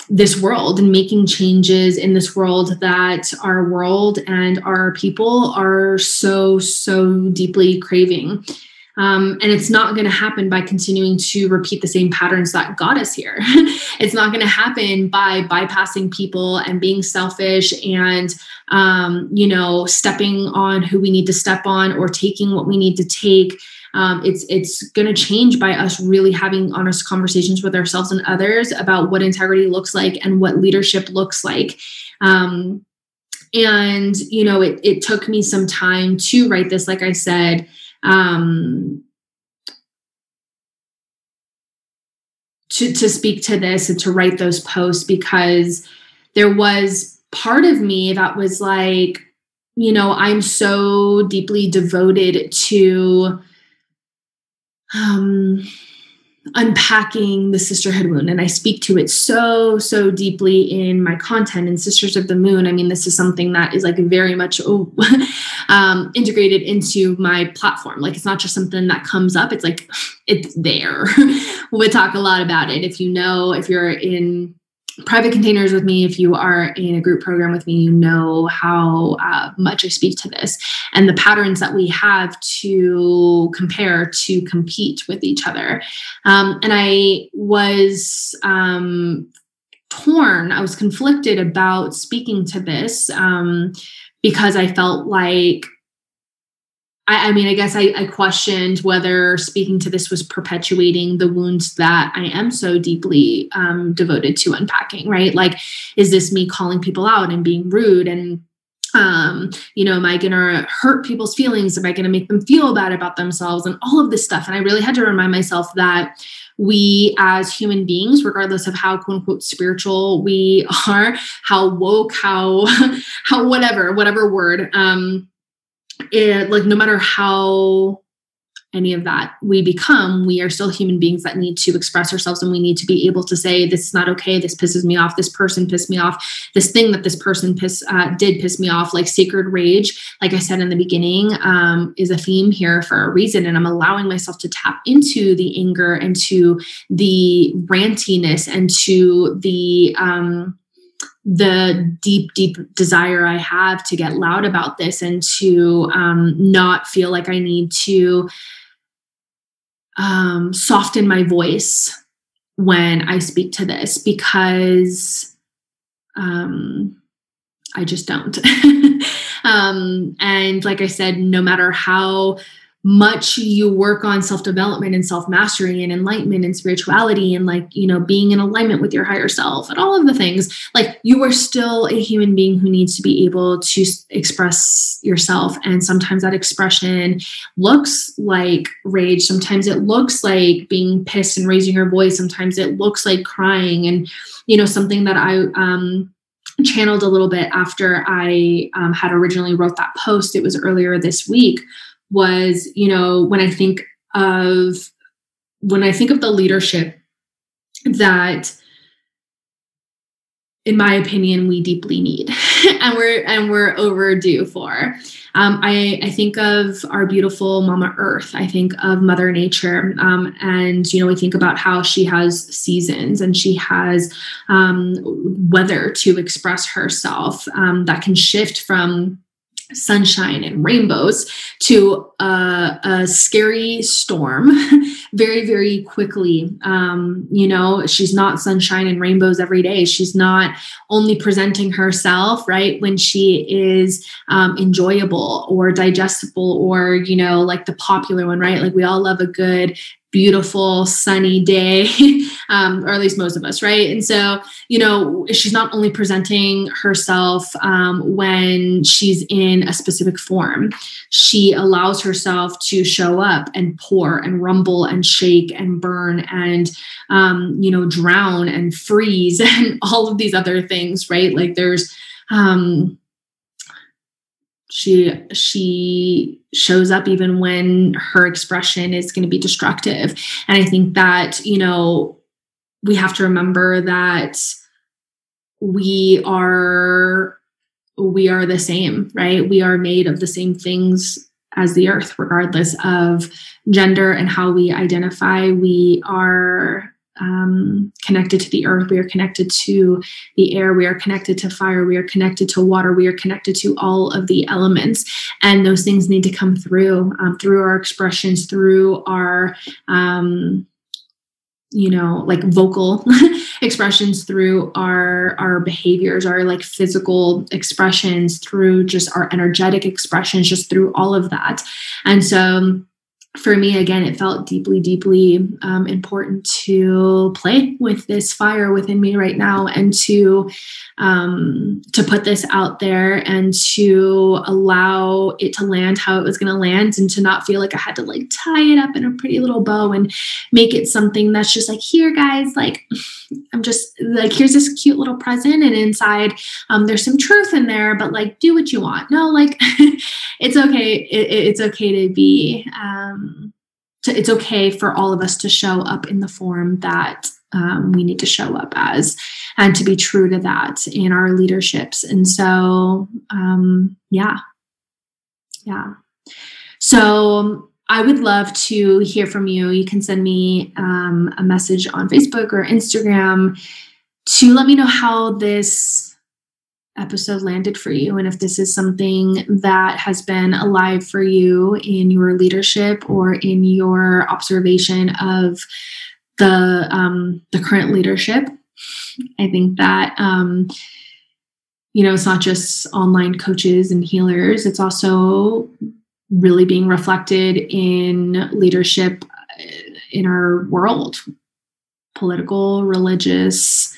A: this world and making changes in this world that our world and our people are so so deeply craving um, and it's not going to happen by continuing to repeat the same patterns that got us here. it's not going to happen by bypassing people and being selfish and, um, you know, stepping on who we need to step on or taking what we need to take. Um, it's it's going to change by us really having honest conversations with ourselves and others about what integrity looks like and what leadership looks like. Um, and you know, it it took me some time to write this. Like I said, um, to, to speak to this and to write those posts because there was part of me that was like, you know, I'm so deeply devoted to um unpacking the sisterhood wound. And i speak to it so so deeply in my content in sisters of the moon. I mean this is something that is like very much oh, um, integrated into my platform. Like it's not just something that comes up. It's like it's there. We talk a lot about it. If you know if you're in private containers with me, if you are in a group program with me, you know how uh, much I speak to this and the patterns that we have to compare to compete with each other. Um, and I was um, torn, I was conflicted about speaking to this um, because I felt like I, I mean, I guess I, I questioned whether speaking to this was perpetuating the wounds that I am so deeply um, devoted to unpacking, right? Like, is this me calling people out and being rude and um, you know, am I going to hurt people's feelings? Am I going to make them feel bad about themselves and all of this stuff? And I really had to remind myself that we as human beings, regardless of how quote unquote spiritual we are, how woke, how, how whatever, whatever word, um, it, like no matter how any of that we become we are still human beings that need to express ourselves and we need to be able to say this is not okay. This pisses me off. This person pissed me off. This thing that this person piss, uh, did piss me off like sacred rage like i said in the beginning um, is a theme here for a reason and i'm allowing myself to tap into the anger and to the rantiness and to the um, the deep, deep desire I have to get loud about this and to um, not feel like I need to um, soften my voice when I speak to this because um, I just don't. um, and like I said, no matter how much you work on self development and self mastery and enlightenment and spirituality and like, you know, being in alignment with your higher self and all of the things, like you are still a human being who needs to be able to express yourself. And sometimes that expression looks like rage. Sometimes it looks like being pissed and raising your voice. Sometimes it looks like crying. And, you know, something that I, um, channeled a little bit after I um, had originally wrote that post. It was earlier this week was, you know, when I think of when I think of the leadership that in my opinion we deeply need and we're and we're overdue for. Um, I, I think of our beautiful mama earth. I think of mother nature. Um, and you know we think about how she has seasons and she has um, weather to express herself um, that can shift from sunshine and rainbows to a, a scary storm very very quickly. Um, you know she's not sunshine and rainbows every day. She's not only presenting herself right when she is um, enjoyable or digestible or you know like the popular one right? Like we all love a good beautiful sunny day um, or at least most of us right? And so you know she's not only presenting herself um, when she's in a specific form she allows herself to show up and pour and rumble and shake and burn and um, you know drown and freeze and all of these other things right? Like there's um she she shows up even when her expression is going to be destructive. And i think that you know we have to remember that we are we are the same right? We are made of the same things as the earth regardless of gender and how we identify. We are um, connected to the earth, we are connected to the air, we are connected to fire, we are connected to water, we are connected to all of the elements. And those things need to come through um, through our expressions, through our um, you know like vocal expressions through our our behaviors our like physical expressions through just our energetic expressions just through all of that. And so for me, again, it felt deeply, deeply um, important to play with this fire within me right now and to um, to put this out there and to allow it to land how it was going to land and to not feel like I had to like tie it up in a pretty little bow and make it something that's just like here, guys, like I'm just like here's this cute little present and inside um, there's some truth in there, but like do what you want. No, like it's okay. It, it's okay to be. Um, to, it's okay for all of us to show up in the form that um, we need to show up as and to be true to that in our leaderships and so um, yeah yeah so i would love to hear from you. You can send me um, a message on facebook or instagram to let me know how this episode landed for you and if this is something that has been alive for you in your leadership or in your observation of the um, the current leadership. I think that um, you know it's not just online coaches and healers. It's also really being reflected in leadership uh, in our world political religious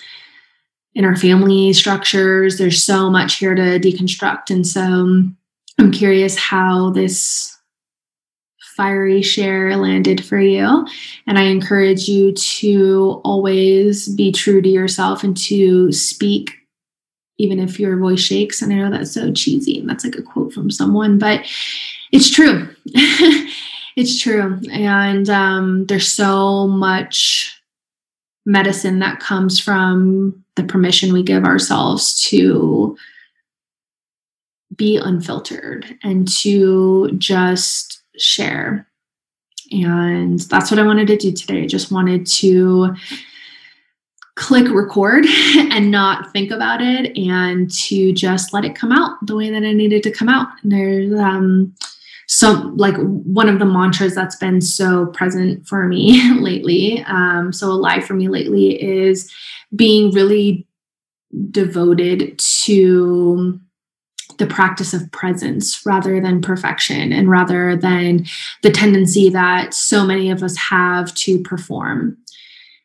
A: in our family structures. There's so much here to deconstruct. And so um, I'm curious how this fiery share landed for you. And I encourage you to always be true to yourself and to speak, even if your voice shakes. And I know that's so cheesy and that's like a quote from someone, but it's true. it's true. And um, there's so much medicine that comes from the permission we give ourselves to be unfiltered and to just share. And that's what I wanted to do today. I just wanted to click record and not think about it and to just let it come out the way that I needed to come out. And there's um so like one of the mantras that's been so present for me lately um, so alive for me lately is being really devoted to the practice of presence rather than perfection and rather than the tendency that so many of us have to perform.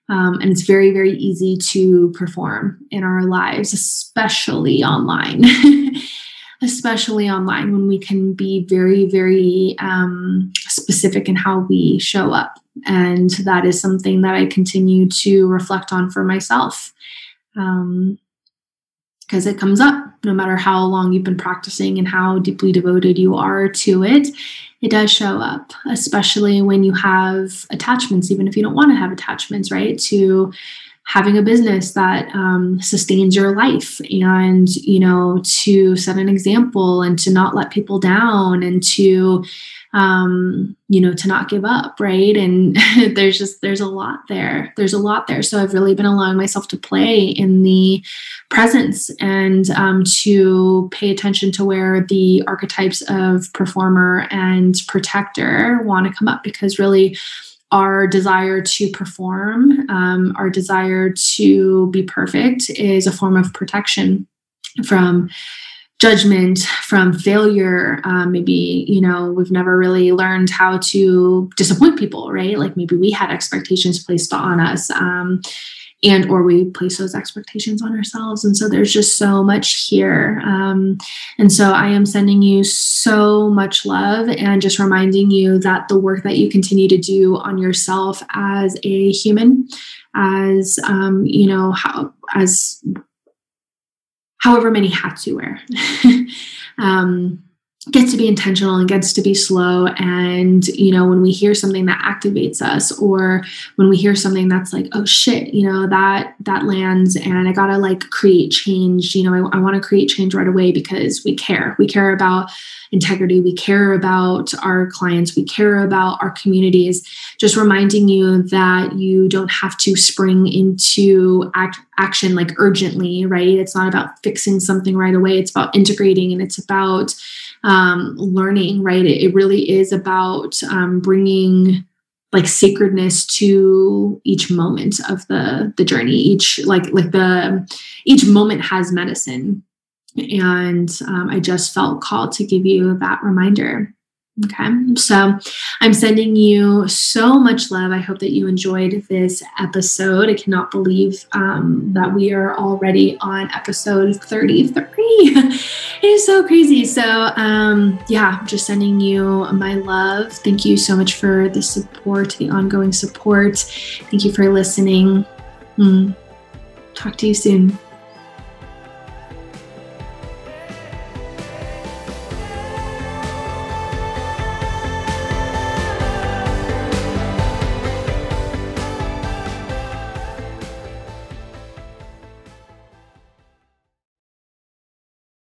A: Um, and it's very very easy to perform in our lives especially online especially online when we can be very, very um, specific in how we show up. And that is something that I continue to reflect on for myself. Um, because it comes up no matter how long you've been practicing and how deeply devoted you are to it it does show up especially when you have attachments even if you don't want to have attachments right to having a business that um, sustains your life and you know to set an example and to not let people down and to um, you know, to not give up, right? And there's just there's a lot there. There's a lot there. So I've really been allowing myself to play in the presence and um, to pay attention to where the archetypes of performer and protector want to come up because really our desire to perform, um, our desire to be perfect is a form of protection from judgment from failure. Um, maybe you know we've never really learned how to disappoint people right? Like maybe we had expectations placed on us. Um, and or we place those expectations on ourselves and so there's just so much here um, and so i am sending you so much love and just reminding you that the work that you continue to do on yourself as a human as um, you know how as however many hats you wear. um, gets to be intentional and gets to be slow. And you know when we hear something that activates us or when we hear something that's like oh shit you know that that lands and i gotta like create change you know i, I want to create change right away because we care. We care about integrity. We care about our clients. We care about our communities. Just reminding you that you don't have to spring into act, action like urgently right? It's not about fixing something right away. It's about integrating and it's about um, learning, right? It, it, really is about um, bringing like sacredness to each moment of the the journey. Each like like the each moment has medicine, and um, I just felt called to give you that reminder. Okay, so I'm sending you so much love. I hope that you enjoyed this episode. I cannot believe um, that we are already on episode 33. it is so crazy. So, um, yeah, just sending you my love. Thank you so much for the support, the ongoing support. Thank you for listening. Mm. Talk to you soon.